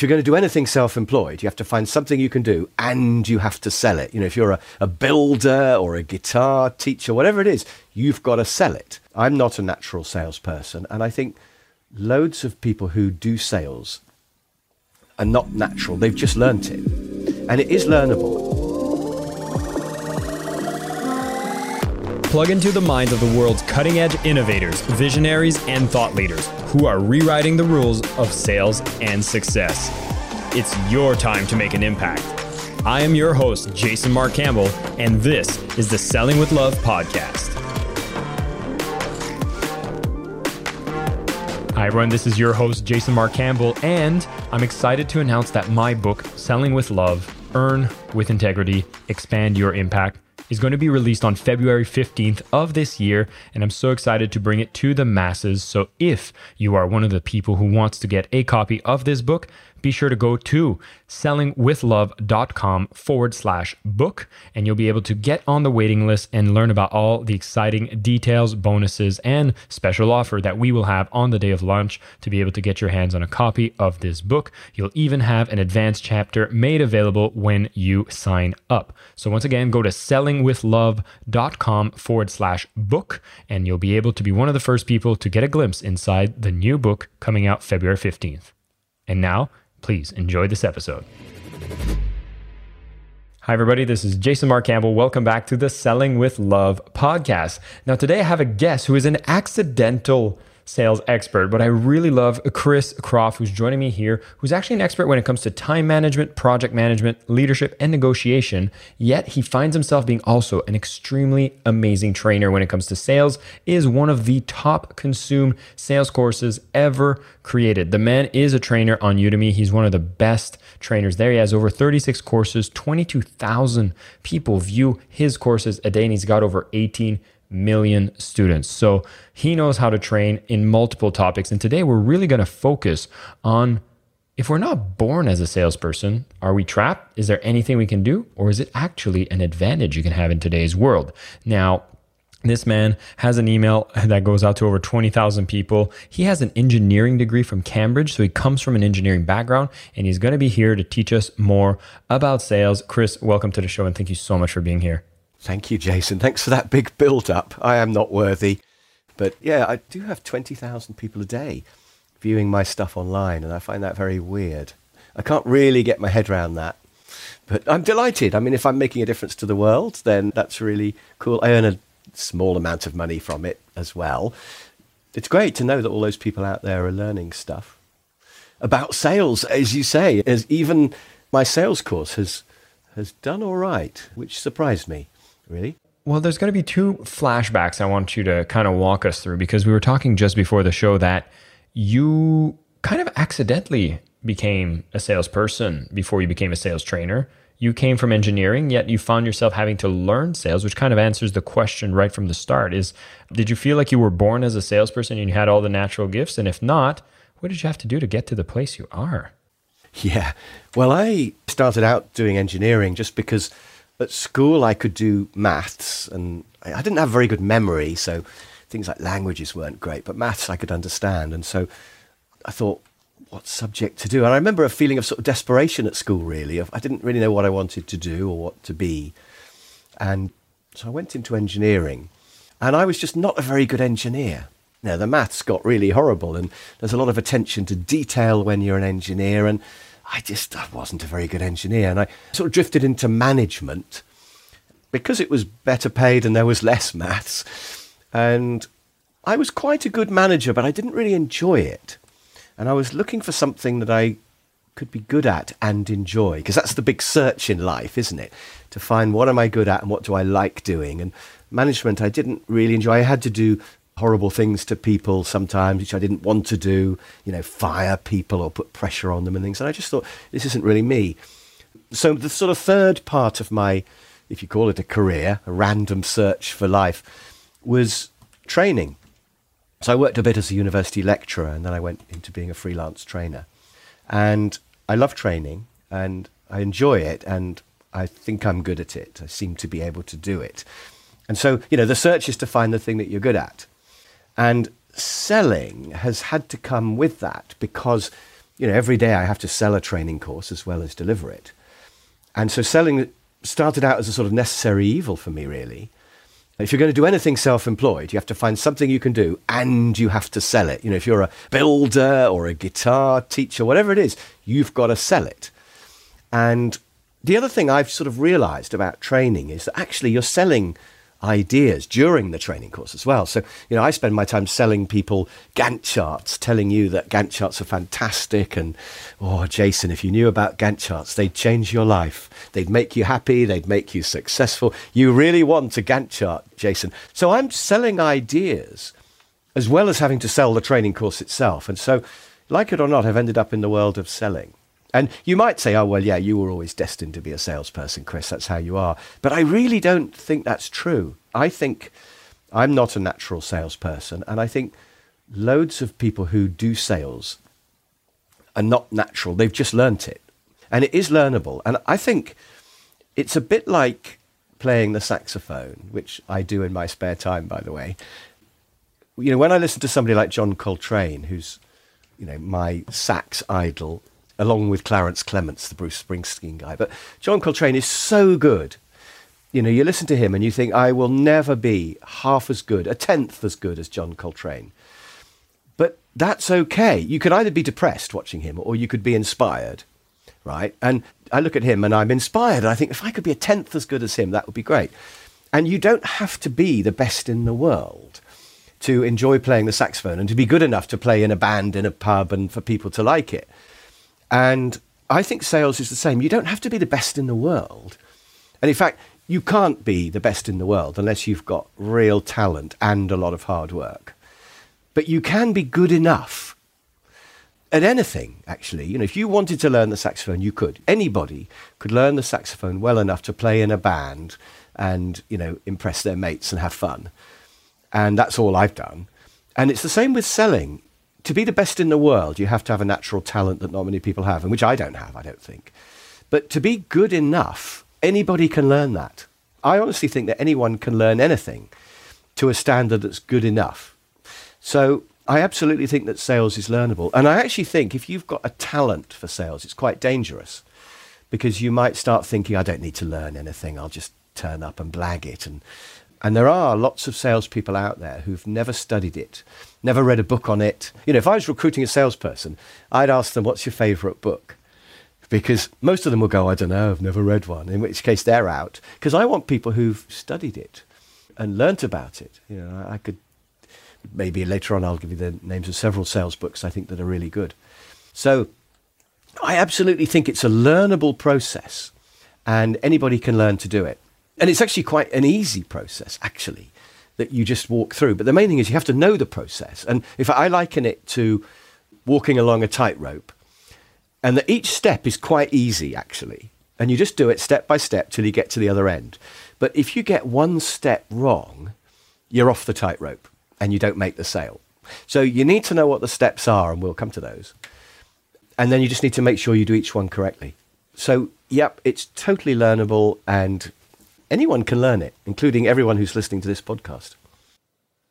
if you're going to do anything self employed, you have to find something you can do and you have to sell it. You know, if you're a, a builder or a guitar teacher, whatever it is, you've got to sell it. I'm not a natural salesperson. And I think loads of people who do sales are not natural. They've just learnt it. And it is learnable. Plug into the minds of the world's cutting edge innovators, visionaries, and thought leaders who are rewriting the rules of sales and success. It's your time to make an impact. I am your host, Jason Marc Campbell, and this is the Selling with Love podcast. Hi, everyone. This is your host, Jason Marc Campbell, and I'm excited to announce that my book, Selling with Love Earn with Integrity, Expand Your Impact, is going to be released on February 15th of this year, and I'm so excited to bring it to the masses. So if you are one of the people who wants to get a copy of this book, be sure to go to sellingwithlove.com forward slash book, and you'll be able to get on the waiting list and learn about all the exciting details, bonuses, and special offer that we will have on the day of launch to be able to get your hands on a copy of this book. You'll even have an advanced chapter made available when you sign up. So once again, go to sellingwithlove.com forward slash book, and you'll be able to be one of the first people to get a glimpse inside the new book coming out February 15th. And now, Please enjoy this episode. Hi, everybody. This is Jason Marc Campbell. Welcome back to the Selling with Love podcast. Now, today I have a guest who is an accidental sales expert, but I really love Chris Croft, who's joining me here, who's actually an expert when it comes to time management, project management, leadership, and negotiation. Yet he finds himself being also an extremely amazing trainer when it comes to sales, is one of the top consumed sales courses ever created. The man is a trainer on Udemy. He's one of the best trainers there. He has over 36 courses, 22,000 people view his courses a day, and he's got over 18 million students. So he knows how to train in multiple topics. And today we're really going to focus on if we're not born as a salesperson, are we trapped? Is there anything we can do? Or is it actually an advantage you can have in today's world? Now, this man has an email that goes out to over 20,000 people. He has an engineering degree from Cambridge, so he comes from an engineering background, and he's going to be here to teach us more about sales. Chris, welcome to the show, and thank you so much for being here. Thank you, Jason. Thanks for that big build up. I am not worthy. But yeah, I do have 20,000 people a day viewing my stuff online, and I find that very weird. I can't really get my head around that. But I'm delighted. I mean, if I'm making a difference to the world, then that's really cool. I earn a small amount of money from it as well. It's great to know that all those people out there are learning stuff about sales, as you say, as even my sales course has has done all right, which surprised me. Really? Well, there's going to be two flashbacks I want you to kind of walk us through because we were talking just before the show that you kind of accidentally became a salesperson before you became a sales trainer. You came from engineering, yet you found yourself having to learn sales, which kind of answers the question right from the start is did you feel like you were born as a salesperson and you had all the natural gifts? And if not, what did you have to do to get to the place you are? Yeah. Well, I started out doing engineering just because at school I could do maths and I didn't have very good memory, so things like languages weren't great, but maths I could understand. And so I thought, what subject to do? And I remember a feeling of sort of desperation at school, really. I didn't really know what I wanted to do or what to be. And so I went into engineering, and I was just not a very good engineer. Now, the maths got really horrible, and there's a lot of attention to detail when you're an engineer. And I just I wasn't a very good engineer, and I sort of drifted into management because it was better paid and there was less maths. And I was quite a good manager, but I didn't really enjoy it. And I was looking for something that I could be good at and enjoy, because that's the big search in life, isn't it? To find what am I good at and what do I like doing. And management, I didn't really enjoy. I had to do horrible things to people sometimes, which I didn't want to do, you know, fire people or put pressure on them and things. And I just thought, this isn't really me. So the sort of third part of my, if you call it a career, a random search for life, was training. So I worked a bit as a university lecturer and then I went into being a freelance trainer. And I love training and I enjoy it and I think I'm good at it. I seem to be able to do it. And so, you know, the search is to find the thing that you're good at. And selling has had to come with that because you know, every day I have to sell a training course as well as deliver it. And so selling started out as a sort of necessary evil for me, really. If you're going to do anything self employed, you have to find something you can do and you have to sell it. You know, if you're a builder or a guitar teacher, whatever it is, you've got to sell it. And the other thing I've sort of realized about training is that actually you're selling ideas during the training course as well. So, you know, I spend my time selling people Gantt charts, telling you that Gantt charts are fantastic. And, oh, Jason, if you knew about Gantt charts, they'd change your life. They'd make you happy. They'd make you successful. You really want a Gantt chart, Jason. So I'm selling ideas as well as having to sell the training course itself. And so, like it or not, I've ended up in the world of selling. And you might say, oh, well, yeah, you were always destined to be a salesperson, Chris. That's how you are. But I really don't think that's true. I think I'm not a natural salesperson. And I think loads of people who do sales are not natural. They've just learnt it. And it is learnable. And I think it's a bit like playing the saxophone, which I do in my spare time, by the way. You know, when I listen to somebody like John Coltrane, who's, you know, my sax idol, along with Clarence Clemons, the Bruce Springsteen guy. But John Coltrane is so good. You know, you listen to him and you think, I will never be half as good, a tenth as good as John Coltrane. But that's okay. You could either be depressed watching him or you could be inspired, right? And I look at him and I'm inspired. And I think if I could be a tenth as good as him, that would be great. And you don't have to be the best in the world to enjoy playing the saxophone and to be good enough to play in a band in a pub and for people to like it. And I think sales is the same. You don't have to be the best in the world. And in fact, you can't be the best in the world unless you've got real talent and a lot of hard work. But you can be good enough at anything, actually. You know, if you wanted to learn the saxophone, you could. Anybody could learn the saxophone well enough to play in a band and, you know, impress their mates and have fun. And that's all I've done. And it's the same with selling to be the best in the world, you have to have a natural talent that not many people have, and which I don't have, I don't think. But to be good enough, anybody can learn that. I honestly think that anyone can learn anything to a standard that's good enough. So I absolutely think that sales is learnable. And I actually think if you've got a talent for sales, it's quite dangerous because you might start thinking, I don't need to learn anything, I'll just turn up and blag it. And, and there are lots of salespeople out there who've never studied it never read a book on it. You know, if I was recruiting a salesperson, I'd ask them, what's your favorite book? Because most of them will go, I don't know, I've never read one, in which case they're out. Because I want people who've studied it and learnt about it. You know, I could, maybe later on I'll give you the names of several sales books I think that are really good. So I absolutely think it's a learnable process and anybody can learn to do it. And it's actually quite an easy process, actually that you just walk through. But the main thing is you have to know the process. And if I liken it to walking along a tightrope, and that each step is quite easy actually, and you just do it step by step till you get to the other end. But if you get one step wrong, you're off the tightrope and you don't make the sale. So you need to know what the steps are, and we'll come to those. And then you just need to make sure you do each one correctly. So, yep, it's totally learnable and anyone can learn it, including everyone who's listening to this podcast.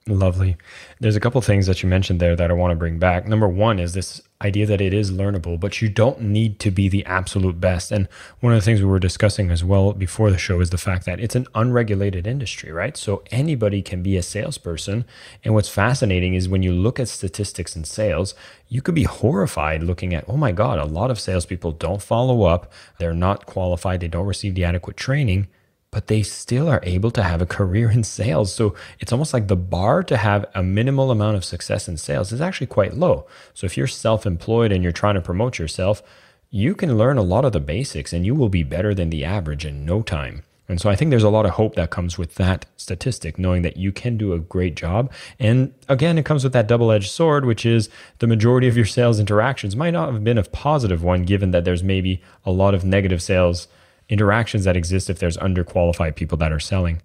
Lovely. There's a couple things that you mentioned there that I want to bring back. Number one is this idea that it is learnable, but you don't need to be the absolute best. And one of the things we were discussing as well before the show is the fact that it's an unregulated industry, right? So anybody can be a salesperson. And what's fascinating is when you look at statistics in sales, you could be horrified looking at, oh my God, a lot of salespeople don't follow up. They're not qualified. They don't receive the adequate training but they still are able to have a career in sales. So it's almost like the bar to have a minimal amount of success in sales is actually quite low. So if you're self employed and you're trying to promote yourself, you can learn a lot of the basics and you will be better than the average in no time. And so I think there's a lot of hope that comes with that statistic, knowing that you can do a great job. And again, it comes with that double edged sword, which is the majority of your sales interactions might not have been a positive one, given that there's maybe a lot of negative sales interactions that exist if there's underqualified people that are selling.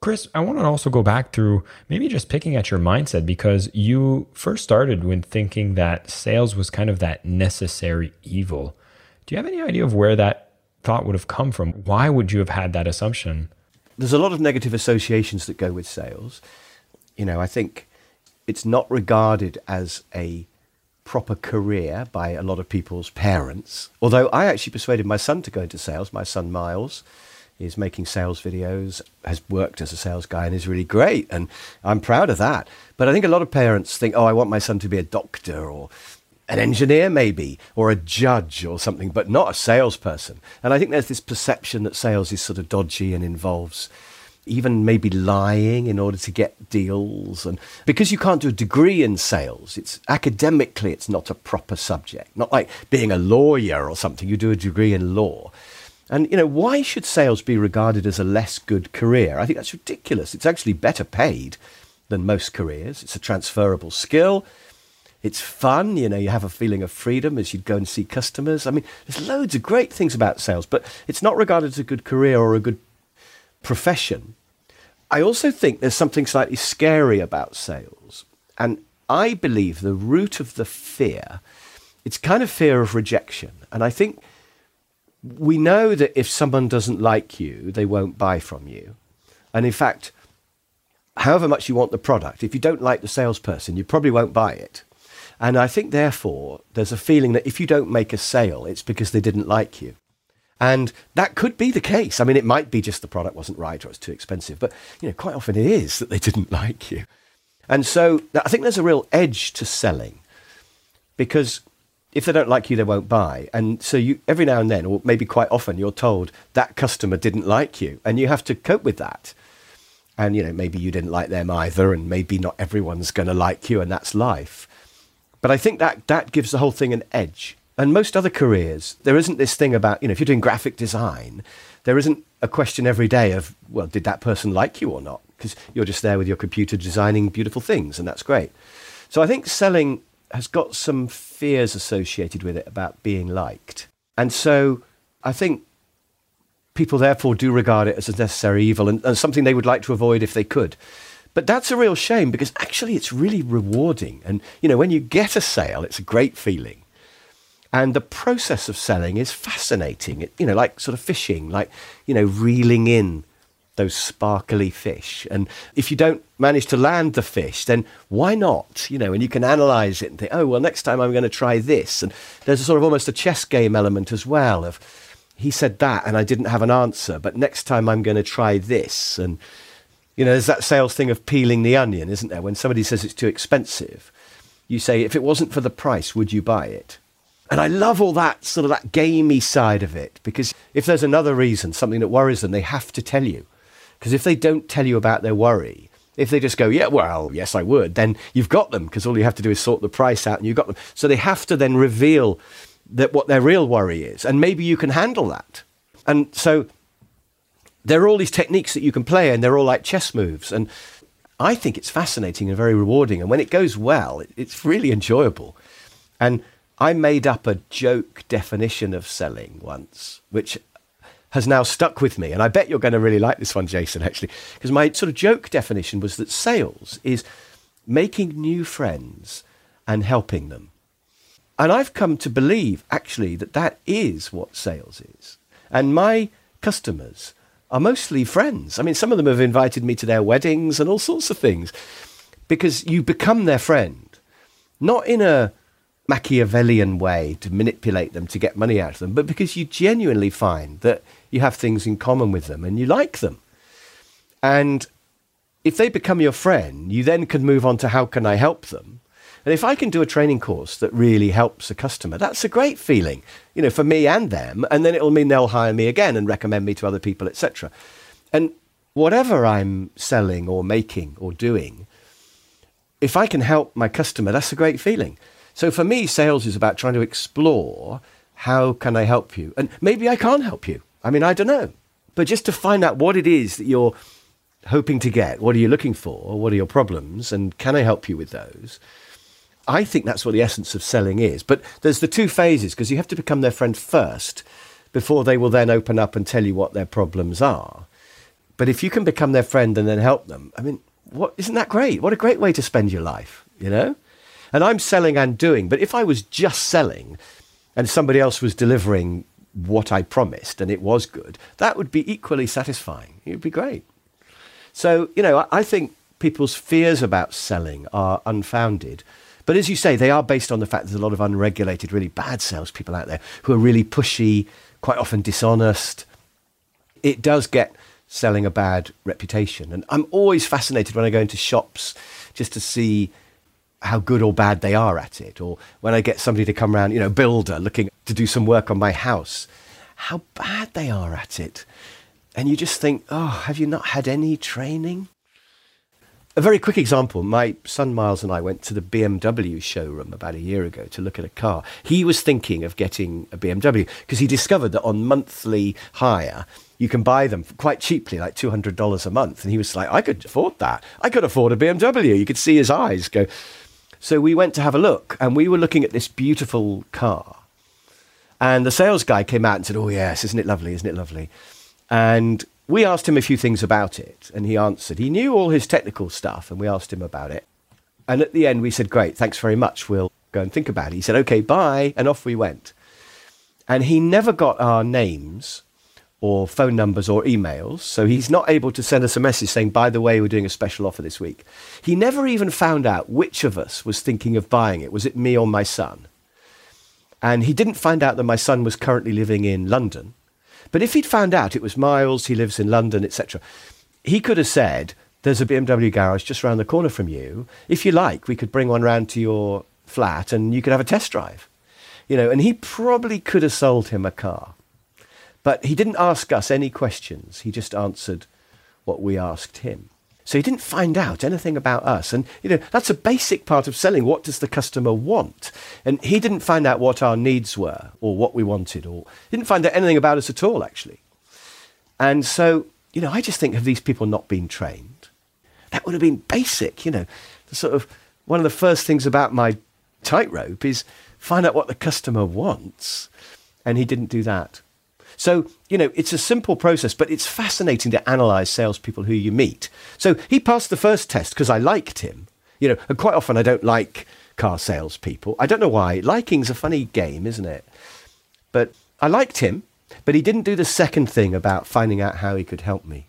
Chris, I want to also go back through maybe just picking at your mindset because you first started when thinking that sales was kind of that necessary evil. Do you have any idea of where that thought would have come from? Why would you have had that assumption? There's a lot of negative associations that go with sales. You know, I think it's not regarded as a proper career by a lot of people's parents. Although I actually persuaded my son to go into sales, my son Miles is making sales videos, has worked as a sales guy, and is really great. And I'm proud of that. But I think a lot of parents think, oh, I want my son to be a doctor or an engineer, maybe, or a judge or something, but not a salesperson. And I think there's this perception that sales is sort of dodgy and involves even maybe lying in order to get deals and because you can't do a degree in sales it's academically it's not a proper subject not like being a lawyer or something you do a degree in law and, you know, why should sales be regarded as a less good career? I think that's ridiculous. It's actually better paid than most careers. It's a transferable skill. It's fun. You know, you have a feeling of freedom as you go and see customers. I mean, there's loads of great things about sales, but it's not regarded as a good career or a good profession. I also think there's something slightly scary about sales. And I believe the root of the fear, it's kind of fear of rejection. And I think we know that if someone doesn't like you, they won't buy from you. And in fact, however much you want the product, if you don't like the salesperson, you probably won't buy it. And I think, therefore, there's a feeling that if you don't make a sale, it's because they didn't like you. And that could be the case. I mean, it might be just the product wasn't right or it's too expensive, but you know, quite often it is that they didn't like you. And so I think there's a real edge to selling because if they don't like you, they won't buy. And so you every now and then, or maybe quite often, you're told that customer didn't like you, and you have to cope with that. And you know, maybe you didn't like them either, and maybe not everyone's going to like you, and that's life. But I think that that gives the whole thing an edge. And most other careers, there isn't this thing about you know, if you're doing graphic design, there isn't a question every day of well, did that person like you or not? Because you're just there with your computer designing beautiful things, and that's great. So I think selling has got some fears associated with it about being liked. And so I think people therefore do regard it as a necessary evil and, and, something they would like to avoid if they could. But that's a real shame because actually it's really rewarding. And, you know, when you get a sale, it's a great feeling. And the process of selling is fascinating. It, you know, like sort of fishing, like, you know, reeling in those sparkly fish. And if you don't manage to land the fish, then why not? You know, and you can analyze it and think, oh, well, next time I'm going to try this. And there's a sort of almost a chess game element as well of he said that and I didn't have an answer, but next time I'm going to try this. And, you know, there's that sales thing of peeling the onion, isn't there? When somebody says it's too expensive, you say, if it wasn't for the price, would you buy it? And I love all that sort of that gamey side of it because if there's another reason, something that worries them, they have to tell you. Because if they don't tell you about their worry, if they just go, yeah, well, yes, I would, then you've got them because all you have to do is sort the price out and you've got them. So they have to then reveal that what their real worry is. And maybe you can handle that. And so there are all these techniques that you can play and they're all like chess moves. And I think it's fascinating and very rewarding. And when it goes well, it's really enjoyable. And I made up a joke definition of selling once, which has now stuck with me. And I bet you're going to really like this one, Jason, actually, because my sort of joke definition was that sales is making new friends and helping them. And I've come to believe, actually, that that is what sales is. And my customers are mostly friends. I mean, some of them have invited me to their weddings and all sorts of things because you become their friend, not in a Machiavellian way to manipulate them to get money out of them, but because you genuinely find that you have things in common with them and you like them. And if they become your friend, you then can move on to how can I help them? And if I can do a training course that really helps a customer, that's a great feeling, you know, for me and them. And then it'll mean they'll hire me again and recommend me to other people, etc. And whatever I'm selling or making or doing, if I can help my customer, that's a great feeling. So for me, sales is about trying to explore how can I help you? And maybe I can't help you. I mean, I don't know. But just to find out what it is that you're hoping to get, what are you looking for, what are your problems, and can I help you with those? I think that's what the essence of selling is. But there's the two phases because you have to become their friend first before they will then open up and tell you what their problems are. But if you can become their friend and then help them, I mean, what isn't that great? What a great way to spend your life, you know? And I'm selling and doing, but if I was just selling and somebody else was delivering what I promised and it was good, that would be equally satisfying. It would be great. So, you know, I think people's fears about selling are unfounded. But as you say, they are based on the fact there's a lot of unregulated, really bad salespeople out there who are really pushy, quite often dishonest. It does get selling a bad reputation. And I'm always fascinated when I go into shops just to see how good or bad they are at it. Or when I get somebody to come around, you know, builder looking to do some work on my house, how bad they are at it. And you just think, oh, have you not had any training? A very quick example my son Miles and I went to the BMW showroom about a year ago to look at a car. He was thinking of getting a BMW because he discovered that on monthly hire, you can buy them quite cheaply, like $200 a month. And he was like, I could afford that. I could afford a BMW. You could see his eyes go. So we went to have a look and we were looking at this beautiful car. And the sales guy came out and said, Oh, yes, isn't it lovely? Isn't it lovely? And we asked him a few things about it, and he answered. He knew all his technical stuff, and we asked him about it. And at the end, we said, Great, thanks very much. We'll go and think about it. He said, Okay, bye. And off we went. And he never got our names or phone numbers or emails. So he's not able to send us a message saying, By the way, we're doing a special offer this week. He never even found out which of us was thinking of buying it. Was it me or my son? And he didn't find out that my son was currently living in London but if he'd found out it was Miles, he lives in London, etc., he could have said, There's a BMW garage just around the corner from you. If you like, we could bring one round to your flat and you could have a test drive. You know, and he probably could have sold him a car. But he didn't ask us any questions. He just answered what we asked him. So he didn't find out anything about us. And, you know, that's a basic part of selling. What does the customer want? And he didn't find out what our needs were or what we wanted or didn't find out anything about us at all, actually. And so, you know, I just think, have these people not been trained? That would have been basic, you know. The sort of one of the first things about my tightrope is find out what the customer wants. And he didn't do that. So, you know, it's a simple process, but it's fascinating to analyze salespeople who you meet. So he passed the first test because I liked him. You know, and quite often I don't like car salespeople. I don't know why. Liking's a funny game, isn't it? But I liked him, but he didn't do the second thing about finding out how he could help me.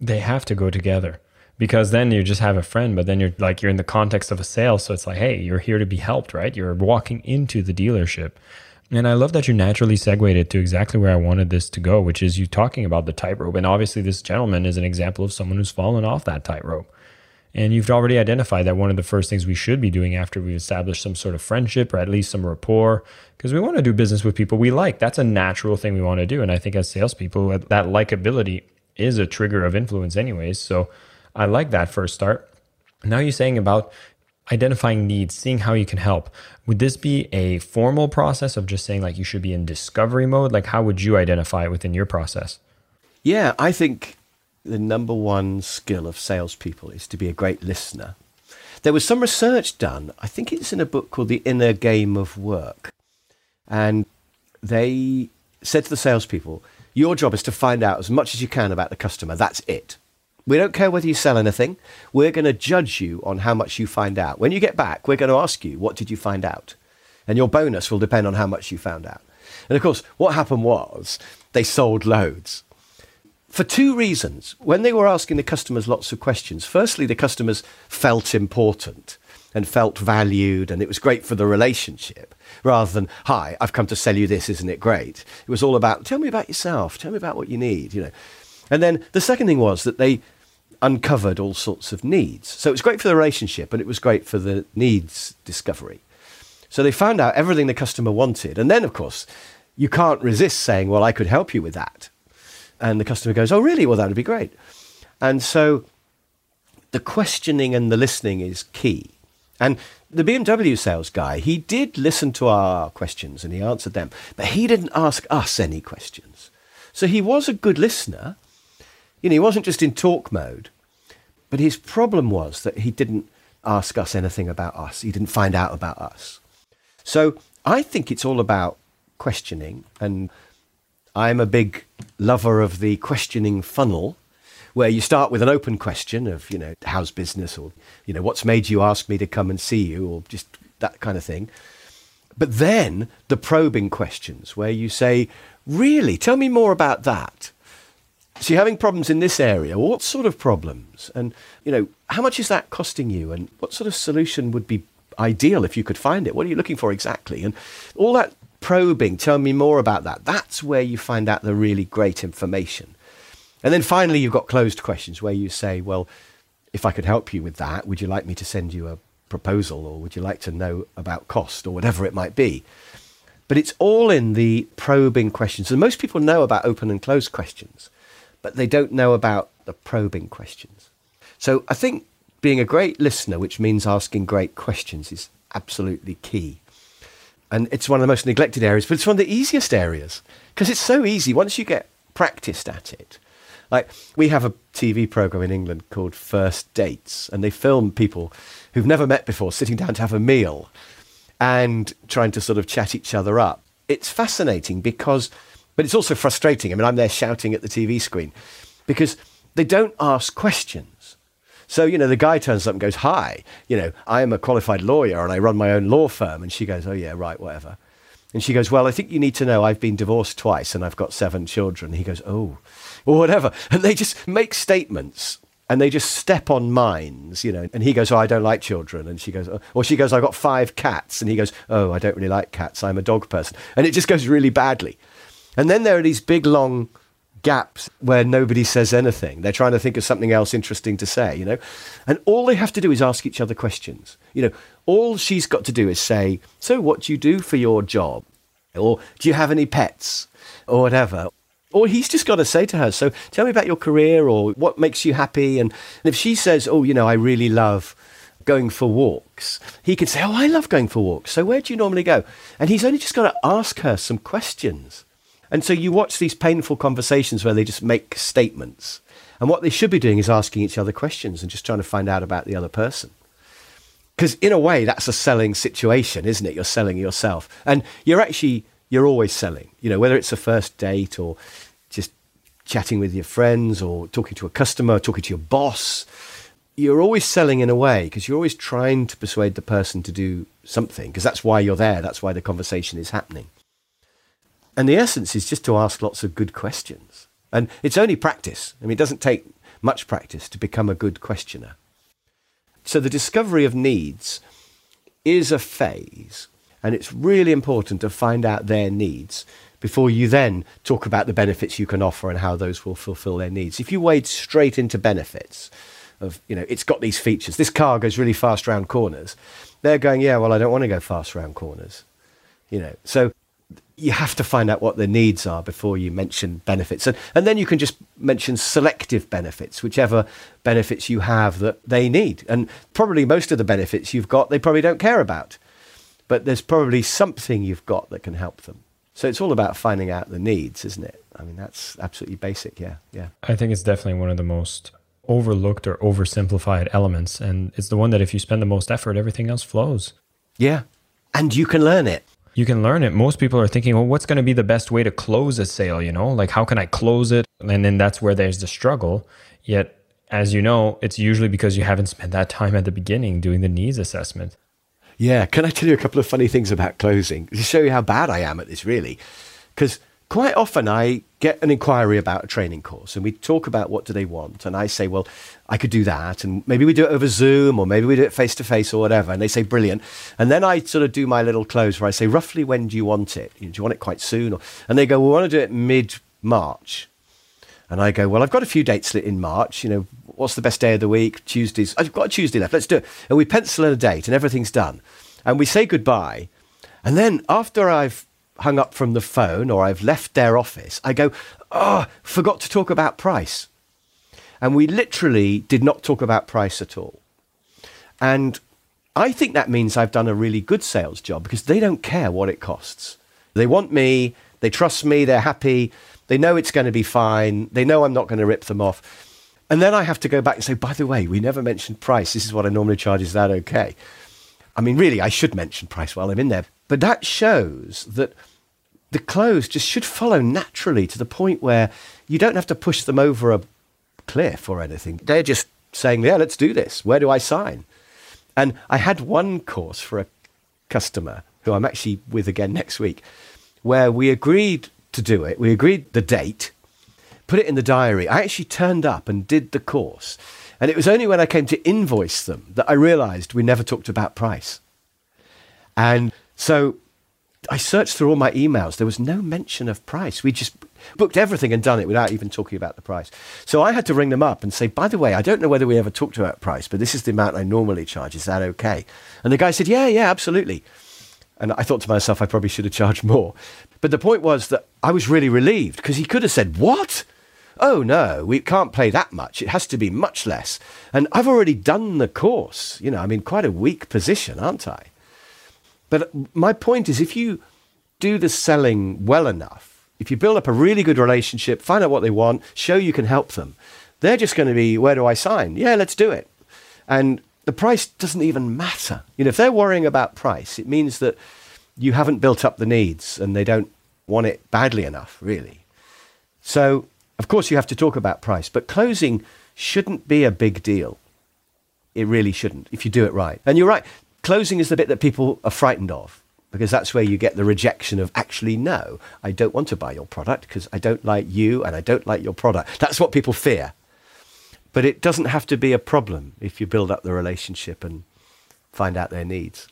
They have to go together because then you just have a friend, but then you're like, you're in the context of a sale. So it's like, hey, you're here to be helped, right? You're walking into the dealership. And I love that you naturally segued it to exactly where I wanted this to go, which is you talking about the tightrope. And obviously, this gentleman is an example of someone who's fallen off that tightrope. And you've already identified that one of the first things we should be doing after we've established some sort of friendship or at least some rapport, because we want to do business with people we like. That's a natural thing we want to do. And I think as salespeople, uh, that likability is a trigger of influence, anyways. So I like that first start. Now you're saying about identifying needs, seeing how you can help. Would this be a formal process of just saying like you should be in discovery mode? Like how would you identify it within your process? Yeah, I think the number one skill of salespeople is to be a great listener. There was some research done, I think it's in a book called The Inner Game of Work. And they said to the salespeople, Your job is to find out as much as you can about the customer. That's it. We don't care whether you sell anything. We're going to judge you on how much you find out. When you get back, we're going to ask you, what did you find out? And your bonus will depend on how much you found out. And of course, what happened was they sold loads. For two reasons. When they were asking the customers lots of questions, firstly, the customers felt important and felt valued, and it was great for the relationship rather than, Hi, I've come to sell you this, isn't it great? It was all about, Tell me about yourself, tell me about what you need, you know. And then the second thing was that they uncovered all sorts of needs. So it was great for the relationship and it was great for the needs discovery. So they found out everything the customer wanted. And then, of course, you can't resist saying, Well, I could help you with that. And the customer goes, Oh, really? Well, that would be great. And so the questioning and the listening is key. And the BMW sales guy, he did listen to our questions and he answered them, but he didn't ask us any questions. So he was a good listener, you know, he wasn't just in talk mode, but his problem was that he didn't ask us anything about us. He didn't find out about us. So I think it's all about questioning. And I'm a big lover of the questioning funnel where you start with an open question of, you know, how's business or, you know, what's made you ask me to come and see you or just that kind of thing. But then the probing questions where you say, really, tell me more about that. So you're having problems in this area. What sort of problems? And, you know, how much is that costing you? And what sort of solution would be ideal if you could find it? What are you looking for exactly? And all that probing, tell me more about that. That's where you find out the really great information. And then finally, you've got closed questions where you say, well, if I could help you with that, would you like me to send you a proposal or would you like to know about cost or whatever it might be? But it's all in the probing questions. And most people know about open and closed questions, but they don't know about the probing questions. So I think being a great listener, which means asking great questions, is absolutely key. And it's one of the most neglected areas, but it's one of the easiest areas because it's so easy once you get practiced at it. Like we have a TV program in England called First Dates, and they film people who've never met before sitting down to have a meal and trying to sort of chat each other up. It's fascinating because, but it's also frustrating. I mean, I'm there shouting at the TV screen because they don't ask questions. So, you know, the guy turns up and goes, Hi, you know, I am a qualified lawyer and I run my own law firm. And she goes, Oh, yeah, right, whatever. And she goes, Well, I think you need to know I've been divorced twice and I've got seven children. And he goes, Oh, or whatever. And they just make statements and they just step on mines, you know. And he goes, "Oh, I don't like children," and she goes, oh. or she goes, I've got five cats," and he goes, "Oh, I don't really like cats. I'm a dog person," and it just goes really badly. And then there are these big long gaps where nobody says anything. They're trying to think of something else interesting to say, you know. And all they have to do is ask each other questions. You know, all she's got to do is say, "So, what do you do for your job?" or "Do you have any pets?" or whatever or he's just got to say to her, So tell me about your career or what makes you happy. And if she says, Oh, you know, I really love going for walks, he can say, Oh, I love going for walks. So where do you normally go? And he's only just got to ask her some questions. And so you watch these painful conversations where they just make statements. And what they should be doing is asking each other questions and just trying to find out about the other person. Because in a way, that's a selling situation, isn't it? You're selling yourself. And you're actually, you're always selling, you know, whether it's a first date or just chatting with your friends or talking to a customer, talking to your boss. You're always selling in a way because you're always trying to persuade the person to do something because that's why you're there. That's why the conversation is happening. And the essence is just to ask lots of good questions. And it's only practice. I mean, it doesn't take much practice to become a good questioner. So the discovery of needs is a phase, and it's really important to find out their needs before you then talk about the benefits you can offer and how those will fulfill their needs. If you wade straight into benefits of, you know, it's got these features, this car goes really fast around corners, they're going, yeah, well, I don't want to go fast around corners. You know, so you have to find out what the needs are before you mention benefits. And, and then you can just mention selective benefits, whichever benefits you have that they need. And probably most of the benefits you've got, they probably don't care about. But there's probably something you've got that can help them. So it's all about finding out the needs, isn't it? I mean, that's absolutely basic. Yeah. Yeah. I think it's definitely one of the most overlooked or oversimplified elements. And it's the one that if you spend the most effort, everything else flows. Yeah. And you can learn it. You can learn it. Most people are thinking, well, what's going to be the best way to close a sale? You know, like how can I close it? And then that's where there's the struggle. Yet, as you know, it's usually because you haven't spent that time at the beginning doing the needs assessment. Yeah, can I tell you a couple of funny things about closing to show you how bad I am at this, really? Because quite often I get an inquiry about a training course and we talk about what do they want and I say, well, I could do that and maybe we do it over Zoom or maybe we do it face to face or whatever and they say brilliant and then I sort of do my little close where I say roughly when do you want it? Do you want it quite soon? Or, and they go, well, we want to do it mid March. And I go, well, I've got a few dates lit in March. You know, what's the best day of the week? Tuesdays. I've got a Tuesday left. Let's do it. And we pencil in a date and everything's done. And we say goodbye. And then after I've hung up from the phone or I've left their office, I go, oh, forgot to talk about price. And we literally did not talk about price at all. And I think that means I've done a really good sales job because they don't care what it costs. They want me, they trust me, they're happy, they know it's going to be fine, they know I'm not going to rip them off. And then I have to go back and say, by the way, we never mentioned price. This is what I normally charge. Is that okay? I mean, really, I should mention price while I'm in there. But that shows that the close just should follow naturally to the point where you don't have to push them over a cliff or anything. They're just saying, yeah, let's do this. Where do I sign? And I had one course for a customer who I'm actually with again next week where we agreed to do it. We agreed the date, put it in the diary. I actually turned up and did the course. And it was only when I came to invoice them that I realized we never talked about price. And so I searched through all my emails. There was no mention of price. We just booked everything and done it without even talking about the price. So I had to ring them up and say, by the way, I don't know whether we ever talked about price, but this is the amount I normally charge. Is that okay? And the guy said, yeah, yeah, absolutely. And I thought to myself, I probably should have charged more. But the point was that I was really relieved because he could have said, what? Oh, no, we can't play that much. It has to be much less. And I've already done the course. You know, I'm in quite a weak position, aren't I? But my point is, if you do the selling well enough, if you build up a really good relationship, find out what they want, show you can help them, they're just going to be, where do I sign? Yeah, let's do it. And the price doesn't even matter. You know, if they're worrying about price, it means that you haven't built up the needs and they don't want it badly enough, really. So, of course, you have to talk about price, but closing shouldn't be a big deal. It really shouldn't if you do it right. And you're right, closing is the bit that people are frightened of because that's where you get the rejection of actually, no, I don't want to buy your product because I don't like you and I don't like your product. That's what people fear. But it doesn't have to be a problem if you build up the relationship and find out their needs.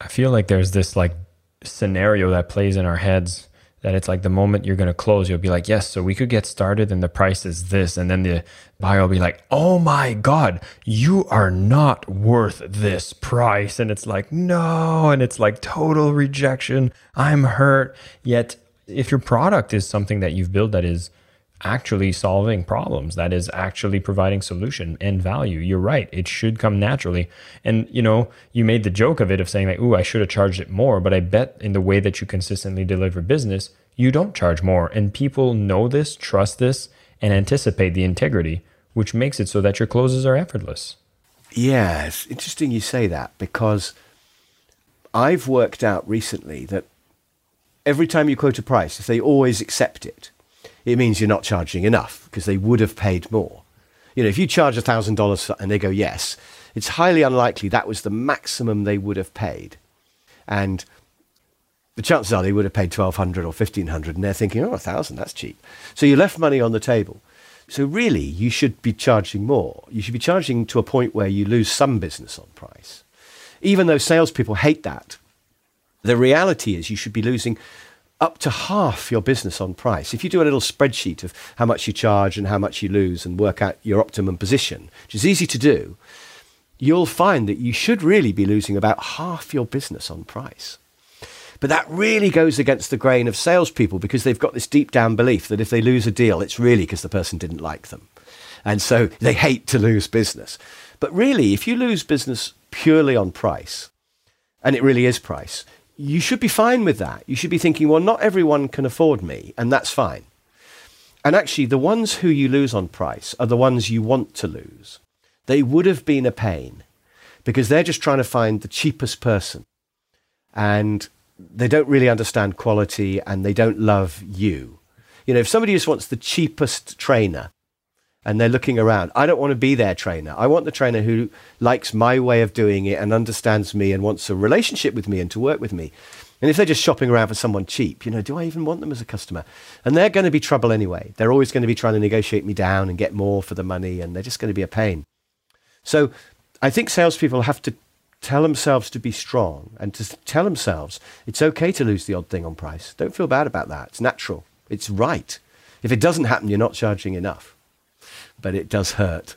I feel like there's this like scenario that plays in our heads that it's like the moment you're going to close, you'll be like, yes, so we could get started and the price is this. And then the buyer will be like, oh my God, you are not worth this price. And it's like, no. And it's like total rejection. I'm hurt. Yet, if your product is something that you've built that is actually solving problems that is actually providing solution and value. You're right it should come naturally. And you know you made the joke of it of saying like ooh i should have charged it more but i bet in the way that you consistently deliver business you don't charge more. And people know this trust this and anticipate the integrity which makes it so that your closes are effortless. Yeah it's interesting you say that because i've worked out recently that every time you quote a price if they always accept it it means you're not charging enough because they would have paid more. You know, if you charge $1,000 and they go yes, it's highly unlikely that was the maximum they would have paid. And the chances are they would have paid 1200 or 1500 and they're thinking, oh, 1000 that's cheap. So you left money on the table. So really, you should be charging more. You should be charging to a point where you lose some business on price. Even though salespeople hate that, the reality is you should be losing up to half your business on price. If you do a little spreadsheet of how much you charge and how much you lose and work out your optimum position, which is easy to do, you'll find that you should really be losing about half your business on price. But that really goes against the grain of salespeople because they've got this deep down belief that if they lose a deal, it's really because the person didn't like them. And so they hate to lose business. But really, if you lose business purely on price, and it really is price, you should be fine with that. You should be thinking, well, not everyone can afford me, and that's fine. And actually, the ones who you lose on price are the ones you want to lose. They would have been a pain because they're just trying to find the cheapest person. And they don't really understand quality and they don't love you. You know, if somebody just wants the cheapest trainer, and they're looking around. I don't want to be their trainer. I want the trainer who likes my way of doing it and understands me and wants a relationship with me and to work with me. And if they're just shopping around for someone cheap, you know, do I even want them as a customer? And they're going to be trouble anyway. They're always going to be trying to negotiate me down and get more for the money, and they're just going to be a pain. So I think salespeople have to tell themselves to be strong and to tell themselves it's okay to lose the odd thing on price. Don't feel bad about that. It's natural. It's right. If it doesn't happen, you're not charging enough but it does hurt.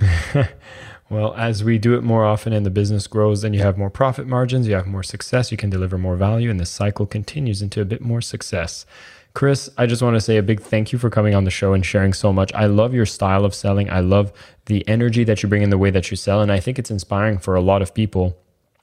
well, as we do it more often and the business grows, then you have more profit margins, you have more success, you can deliver more value, and the cycle continues into a bit more success. Chris, I just want to say a big thank you for coming on the show and sharing so much. I love your style of selling. I love the energy that you bring in the way that you sell. And I think it's inspiring for a lot of people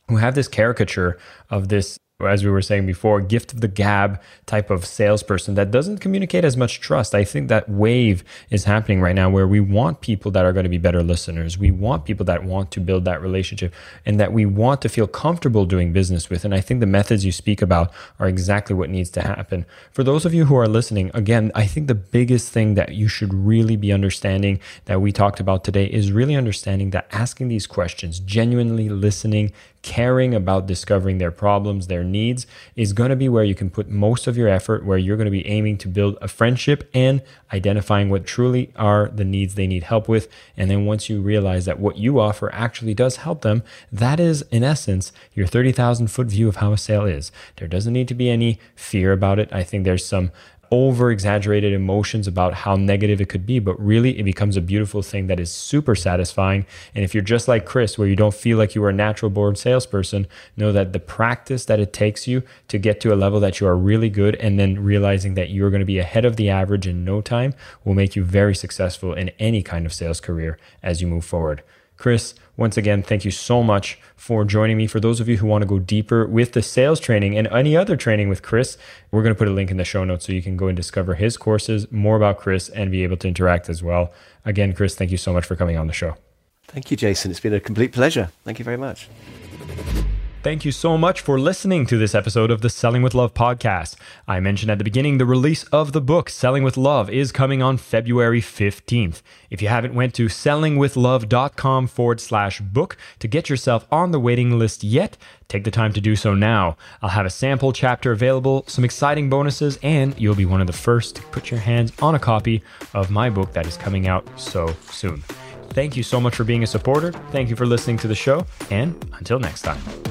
who have this caricature of this as we were saying before, gift of the gab type of salesperson that doesn't communicate as much trust. I think that wave is happening right now where we want people that are going to be better listeners. We want people that want to build that relationship and that we want to feel comfortable doing business with. And I think the methods you speak about are exactly what needs to happen. For those of you who are listening, again, I think the biggest thing that you should really be understanding that we talked about today is really understanding that asking these questions, genuinely listening, caring about discovering their problems, their needs, is going to be where you can put most of your effort, where you're going to be aiming to build a friendship and identifying what truly are the needs they need help with. And then once you realize that what you offer actually does help them, that is, in essence, your 30,000 foot view of how a sale is. There doesn't need to be any fear about it. I think there's some over exaggerated emotions about how negative it could be, but really it becomes a beautiful thing that is super satisfying. And if you're just like Chris, where you don't feel like you are a natural born salesperson, know that the practice that it takes you to get to a level that you are really good and then realizing that you're going to be ahead of the average in no time will make you very successful in any kind of sales career as you move forward. Chris, once again, thank you so much for joining me. For those of you who want to go deeper with the sales training and any other training with Chris, we're going to put a link in the show notes so you can go and discover his courses, more about Chris, and be able to interact as well. Again, Chris, thank you so much for coming on the show. Thank you, Jason. It's been a complete pleasure. Thank you very much. Thank you so much for listening to this episode of the Selling with Love podcast. I mentioned at the beginning the release of the book Selling with Love is coming on February 15th. If you haven't went to sellingwithlove.com forward slash book to get yourself on the waiting list yet, take the time to do so now. I'll have a sample chapter available, some exciting bonuses, and you'll be one of the first to put your hands on a copy of my book that is coming out so soon. Thank you so much for being a supporter. Thank you for listening to the show, and until next time.